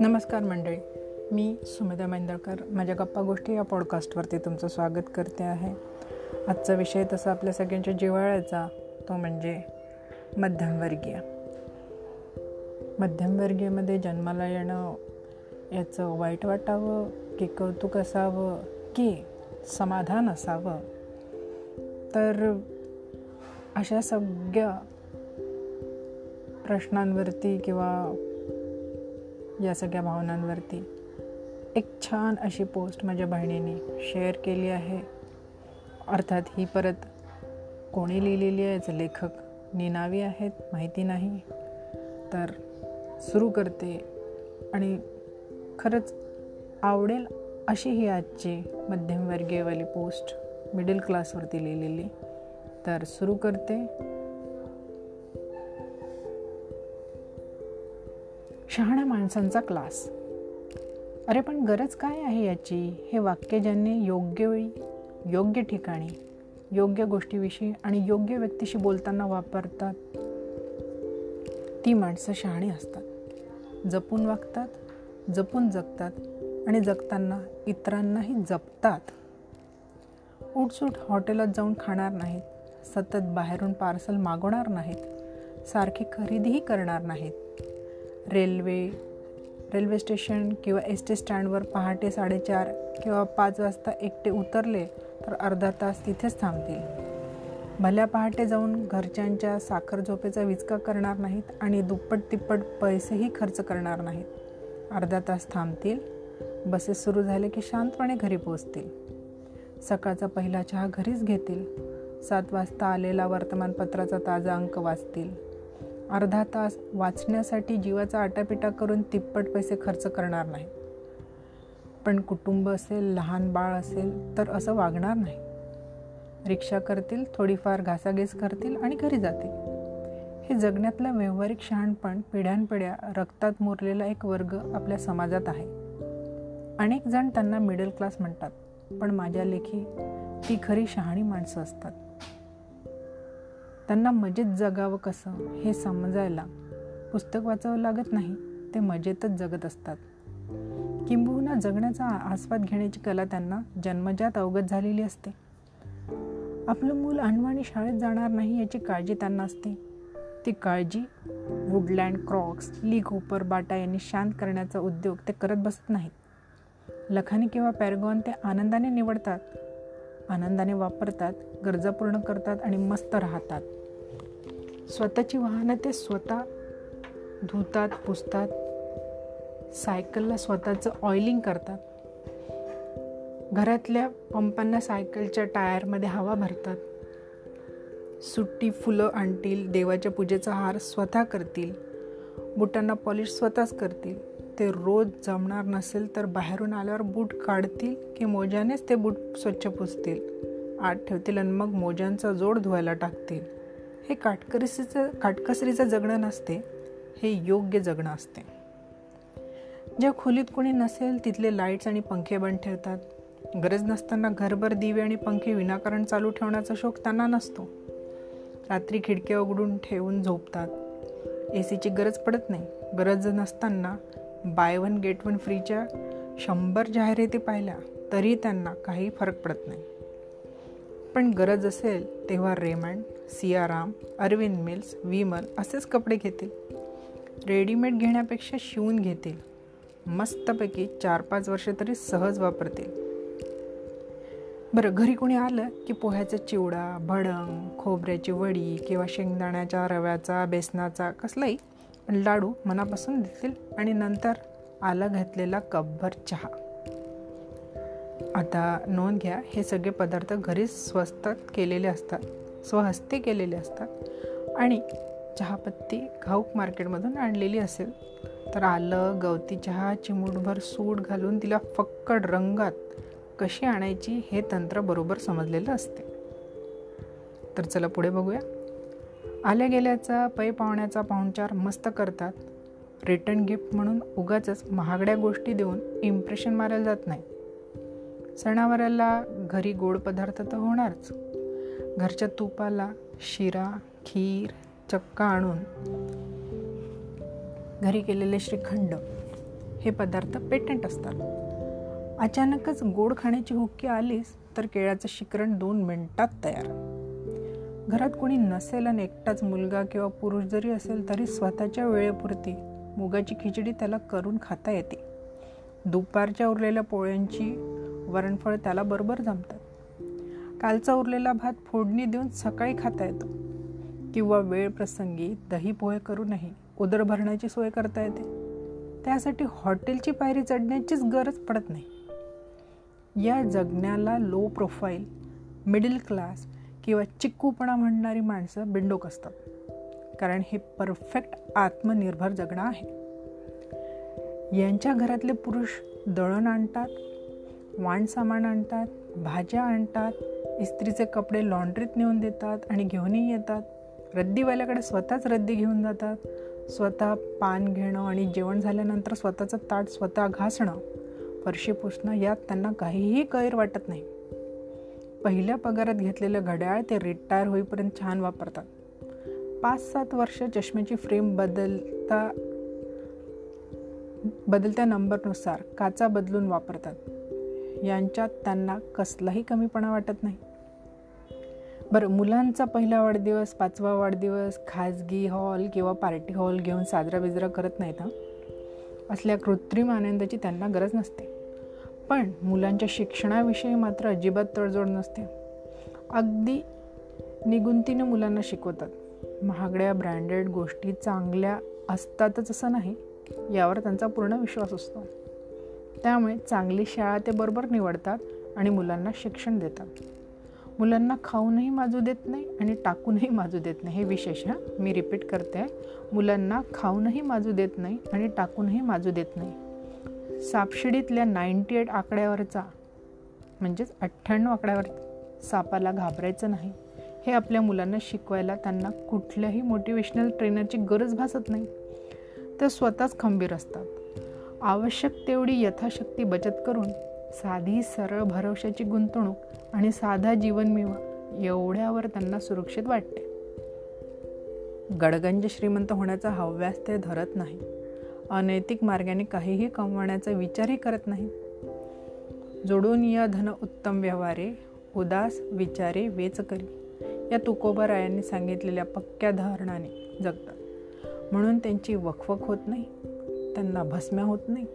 नमस्कार मंडळी मी सुमेधा मैंदळकर माझ्या गप्पा गोष्टी या पॉडकास्टवरती तुमचं स्वागत करते आहे. आजचा विषय तसा आपल्या सगळ्यांच्या जिव्हाळ्याचा तो म्हणजे मध्यमवर्गीय. मध्यमवर्गीयमध्ये जन्माला येणं याचं वाईट वाटावं की कौतुक असावं की समाधान असावं? तर अशा सगळ्या प्रश्नांवरती किंवा या सगळ्या भावनांवरती एक छान अशी पोस्ट माझ्या बहिणीने शेअर केली आहे. अर्थात ही परत कोणी लिहिलेली आहे? याचं लेखक निनावी आहेत? माहिती नाही. तर सुरू करते. आणि खरंच आवडेल अशी ही आजची मध्यमवर्गीयवाली पोस्ट मिडल क्लासवरती लिहिलेली. तर सुरू करते. शहाणा माणसांचा क्लास. अरे पण गरज काय आहे याची? हे वाक्य ज्यांनी योग्य वेळी योग्य ठिकाणी योग्य गोष्टीविषयी आणि योग्य व्यक्तीशी बोलताना वापरतात ती माणसं शहाणी असतात. जपून वागतात जपून जगतात आणि जगताना इतरांनाही जपतात. उठसूट हॉटेलात जाऊन खाणार नाहीत सतत बाहेरून पार्सल मागवणार नाहीत सारखी खरेदीही करणार नाहीत. रेल्वे रेल्वे स्टेशन किंवा एस टी स्टँडवर पहाटे साडेचार किंवा पाच वाजता एकटे उतरले तर अर्धा तास तिथेच थांबतील. भल्या पहाटे जाऊन घरच्यांच्या साखर झोपेचा विचका करणार नाहीत आणि दुप्पट तिप्पट पैसेही खर्च करणार नाहीत. अर्धा तास थांबतील. बसेस सुरू झाले की शांतपणे घरी पोचतील सकाळचा पहिला चहा घरीच घेतील. सात वाजता आलेला वर्तमानपत्राचा ताजा अंक वाचतील. अर्धा तास वाचण्यासाठी जीवाचा आटापिटा करून तिप्पट पैसे खर्च करणार नाही. पण कुटुंब असेल लहान बाळ असेल तर असं वागणार नाही. रिक्षा करतील थोडीफार घासाघीस करतील आणि घरी जातील. हे जगण्यातलं व्यावहारिक शहाणपण पिढ्यानपिढ्या रक्तात मुरलेला एक वर्ग आपल्या समाजात आहे. अनेक जण त्यांना मिडल क्लास म्हणतात पण माझ्या लेखी ती खरी शहाणी माणसं असतात. त्यांना मजेत जगावं कसं हे समजायला पुस्तक वाचावं लागत नाही ते मजेतच जगत असतात. किंबहुना जगण्याचा आस्वाद घेण्याची कला त्यांना जन्मजात अवगत झालेली असते. आपलं मूल अनवाणी शाळेत जाणार नाही याची काळजी त्यांना असते. ती काळजी Woodland Crocs Lee Cooper Bata यांनी शांत करण्याचा उद्योग ते करत बसत नाहीत. लखानी किंवा पॅरगॉन ते आनंदाने निवडतात आनंदाने वापरतात गरजा पूर्ण करतात आणि मस्त राहतात. स्वतःची वाहनं ते स्वतः धुतात पुसतात. सायकलला स्वतःचं ऑइलिंग करतात. घरातल्या पंपांना सायकलच्या टायरमध्ये हवा भरतात. सुट्टी फुलं आणतील देवाच्या पूजेचा हार स्वतः करतील. बुटांना पॉलिश स्वतःच करतील. ते रोज जमणार नसेल तर बाहेरून आल्यावर बूट काढतील की मोज्यानेच ते बूट स्वच्छ पुसतील. आत ठेवतील आणि मग मोज्यांचा जोड धुवायला टाकतील. हे काटकरीचं काटकसरीचं जगणं नसते हे योग्य जगणं असते. ज्या खोलीत कोणी नसेल तिथले लाईट्स आणि पंखे बंद ठेवतात. गरज नसताना घरभर दिवे आणि पंखे विनाकारण चालू ठेवण्याचा शोक त्यांना नसतो. रात्री खिडक्या उघडून ठेवून झोपतात. ए सीची गरज पडत नाही. गरज नसताना बाय वन गेट वन फ्रीच्या शंभर जाहिराती पाहिल्या तरी त्यांना काही फरक पडत नाही. पण गरज असेल तेव्हा रेमंड सियाराम अरविंद मिल्स विमल असेच कपडे घेतील. रेडीमेड घेण्यापेक्षा शिवून घेतील. मस्तपैकी चार पाच वर्ष तरी सहज वापरतील. बरं घरी कोणी आलं की पोह्याचा चिवडा भडंग खोबऱ्याची वडी किंवा शेंगदाण्याच्या रव्याचा बेसनाचा कसलाही लाडू मनापासून देतील आणि नंतर आला घातलेला कपभर चहा. आता नोंद घ्या हे सगळे पदार्थ घरीच स्वस्तात केलेले असतात स्वहस्ते केलेले असतात. आणि चहापत्ती घाऊक मार्केटमधून आणलेली असेल तर आलं गवती चहा चिमूटभर सूट घालून तिला फक्कड रंगात कशी आणायची हे तंत्र बरोबर समजलेलं असते. तर चला पुढे बघूया. आल्या गेल्याचा पै पाहुण्याचा पाहुणचार मस्त करतात. रिटर्न गिफ्ट म्हणून उगाच महागड्या गोष्टी देऊन इम्प्रेशन मारायला जात नाही सणावाराला घरी गोड पदार्थ तर होणारच. घरच्या तुपाला शिरा खीर चक्का आणून घरी केलेले श्रीखंड हे पदार्थ पेटंट असतात. अचानकच गोड खाण्याची हुक्की आलीच तर केळ्याचं शिकरण दोन मिनिटात तयार. घरात कोणी नसेल आणि एकटाच मुलगा किंवा पुरुष जरी असेल तरी स्वतःच्या वेळेपुरती मुगाची खिचडी त्याला करून खाता येते. दुपारच्या उरलेल्या पोळ्यांची वरणफळ त्याला बरोबर जमतात कालचा उरलेला भात फोडणी देऊन सकाळी खाता येतो. किंवा वेळ प्रसंगी दही पोहे करूनही उदर भरण्याची सोय करता येते. त्यासाठी हॉटेलची पायरी चढण्याचीच गरज पडत नाही. या जगण्याला लो प्रोफाईल मिडल क्लास किंवा चिक्कूपणा म्हणणारी माणसं बिंडोक असतात. कारण हे परफेक्ट आत्मनिर्भर जगणं आहे. यांच्या घरातले पुरुष दळण आणतात वाण सामान आणतात भाज्या आणतात इस्त्रीचे कपडे लॉन्ड्रीत नेऊन देतात आणि घेऊनही येतात. रद्दीवाल्याकडे स्वतःच रद्दी घेऊन जातात. स्वतः पान घेणं आणि जेवण झाल्यानंतर स्वतःचं ताट स्वतः घासणं फरशी पुसणं यात त्यांना काहीही गैर वाटत नाही. पहिल्या पगारात घेतलेलं घड्याळ ते रिटायर होईपर्यंत छान वापरतात. पाच सात वर्ष चष्म्याची फ्रेम बदलता बदलत्या नंबरनुसार काचा बदलून वापरतात. यांच्यात त्यांना कसलाही कमीपणा वाटत नाही. बरं मुलांचा पहिला वाढदिवस पाचवा वाढदिवस खाजगी हॉल किंवा पार्टी हॉल घेऊन साजरा बिजरा करत नाहीत ना असल्या कृत्रिम आनंदाची त्यांना गरज नसते. पण मुलांच्या शिक्षणाविषयी मात्र अजिबात तडजोड नसते. अगदी निगुंतीनं मुलांना शिकवतात. महागड्या ब्रँडेड गोष्टी चांगल्या असतातच असं नाही यावर त्यांचा पूर्ण विश्वास असतो. त्यामुळे चांगली शाळा ते बरोबर निवडतात आणि मुलांना शिक्षण देतात. मुलांना खाऊनही माजू देत नाही आणि टाकूनही माजू देत नाही. हे विशेष हां? मी रिपीट करते. आहे मुलांना खाऊनही माजू देत नाही आणि टाकूनही माजू देत नाही. सापशिडीतल्या नाईंटी एट आकड्यावरचा म्हणजेच अठ्ठ्याण्णव आकड्यावर सापाला घाबरायचं नाही. हे आपल्या मुलांना शिकवायला त्यांना कुठल्याही मोटिवेशनल ट्रेनरची गरज भासत नाही. ते स्वतःच खंबीर असतात. आवश्यक तेवढी यथाशक्ती बचत करून साधी सरळ भरवशाची गुंतवणूक आणि साधा जीवन मिवा एवढ्यावर त्यांना सुरक्षित वाटते. गडगंज श्रीमंत होण्याचा हव्यास ते धरत नाही. अनैतिक मार्गाने काहीही कमवण्याचा विचारही करत नाही. जोडून या धन उत्तम व्यवहारे उदास विचारे वेच करी. या तुकोबारायांनी सांगितलेल्या पक्क्या धारणाने जगतात. म्हणून त्यांची वखवख होत नाही. त्यांना भस्म्या होत नाही.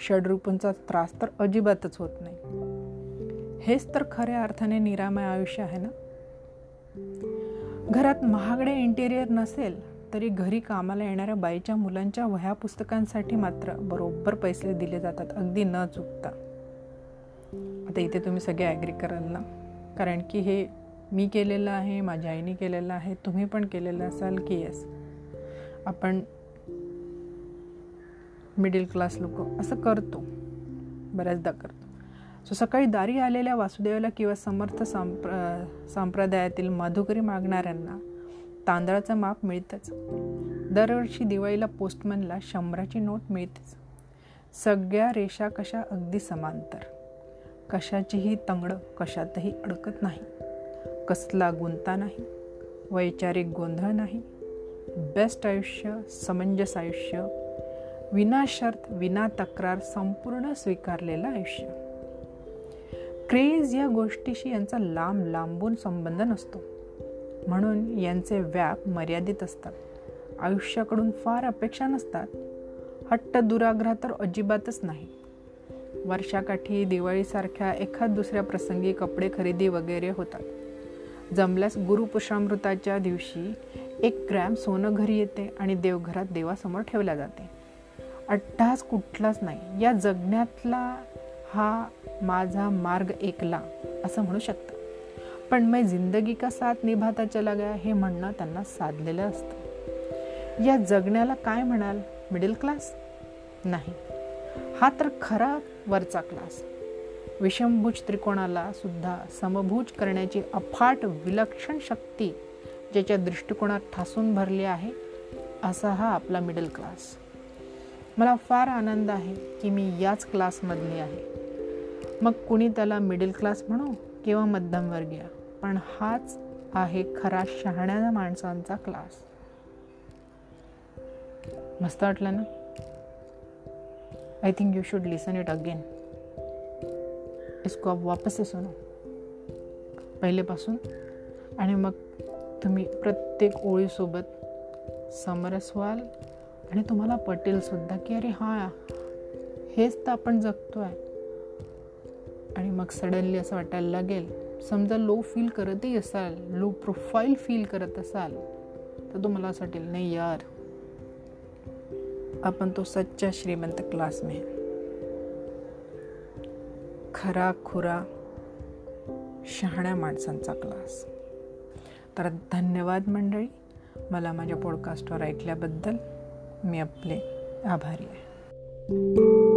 षडरूपांचा त्रास तर अजिबातच होत नाही. हेच तर खऱ्या अर्थाने निरामय आयुष्य आहे ना? घरात महागडे इंटेरियर नसेल तरी घरी कामाला येणाऱ्या बाईच्या मुलांच्या वह्या पुस्तकांसाठी मात्र बरोबर पैसे दिले जातात अगदी न चुकता. आता इथे तुम्ही सगळे ॲग्री कराल ना? कारण की हे मी केलेलं आहे माझ्या आईने केलेलं आहे तुम्ही पण केलेलं असाल की येस आपण मिडल क्लास लोक असं करतो. बऱ्याचदा करतो. सो सकाळी दारी आलेल्या वासुदेवाला किंवा समर्थ सांप्र संप्रदायातील मधुकरी मागणाऱ्यांना तांदळाचं माप मिळतंच. दरवर्षी दिवाळीला पोस्टमनला शंभराची नोट मिळतेच. सगळ्या रेषा कशा अगदी समांतर. कशाचीही तंगडं कशातही अडकत नाही. कसला गुंता नाही. वैचारिक गोंधळ नाही. बेस्ट आयुष्य समंजस आयुष्य विना शर्त विना तक्रार संपूर्ण स्वीकारलेलं आयुष्य. क्रेज या गोष्टीशी यांचा लांब लांबून संबंध नसतो. म्हणून यांचे व्याप मर्यादित असतात. आयुष्याकडून फार अपेक्षा नसतात. हट्ट दुराग्रह तर अजिबातच नाही. वर्षाकाठी दिवाळीसारख्या एखाद दुसऱ्या प्रसंगी कपडे खरेदी वगैरे होतात. जमल्यास गुरुपुषामृताच्या दिवशी एक ग्रॅम सोनं घरी येते आणि देवघरात देवासमोर ठेवल्या जाते. अट्टास कुठलाच नाही. या जगण्यातला हा माझा मार्ग एकला असं म्हणू शकतं. पण मैं जिंदगी का साथ निभाता चला गया हे म्हणणं त्यांना साधलेलं असतं. या जगण्याला काय म्हणाल? मिडल क्लास नाही. हा तर खरा वरचा क्लास विषमभुज त्रिकोणाला सुद्धा समभुज करण्याची अफाट विलक्षण शक्ती ज्याच्या दृष्टिकोनात ठासून भरली आहे असा हा आपला मिडल क्लास मला फार आनंद आहे की मी याच क्लासमधली आहे. मग कुणी त्याला मिडल क्लास म्हणू किंवा मध्यमवर्गीय पण हाच आहे खरा शहाण्या माणसांचा क्लास मस्त वाटलं ना? I think you should listen it again इसको आप वापस से सुनो. पहिलेपासून. आणि मग तुम्ही प्रत्येक ओळीसोबत समरस व्हाल. आणि तुम्हाला पटेलसुद्धा की अरे हां हेच तर आपण जगतो आहे आणि मग सडनली असं वाटायला लागेल समजा लो फील करतही असाल लो प्रोफाईल फील करत असाल तर तुम्हाला असं वाटेल नाही यार आपण तो सच्चा श्रीमंत क्लास में खरा खुरा शहाण्या माणसांचा क्लास तर धन्यवाद मंडळी मला माझ्या पॉडकास्टवर ऐकल्याबद्दल. मी आपले आभारी आहे.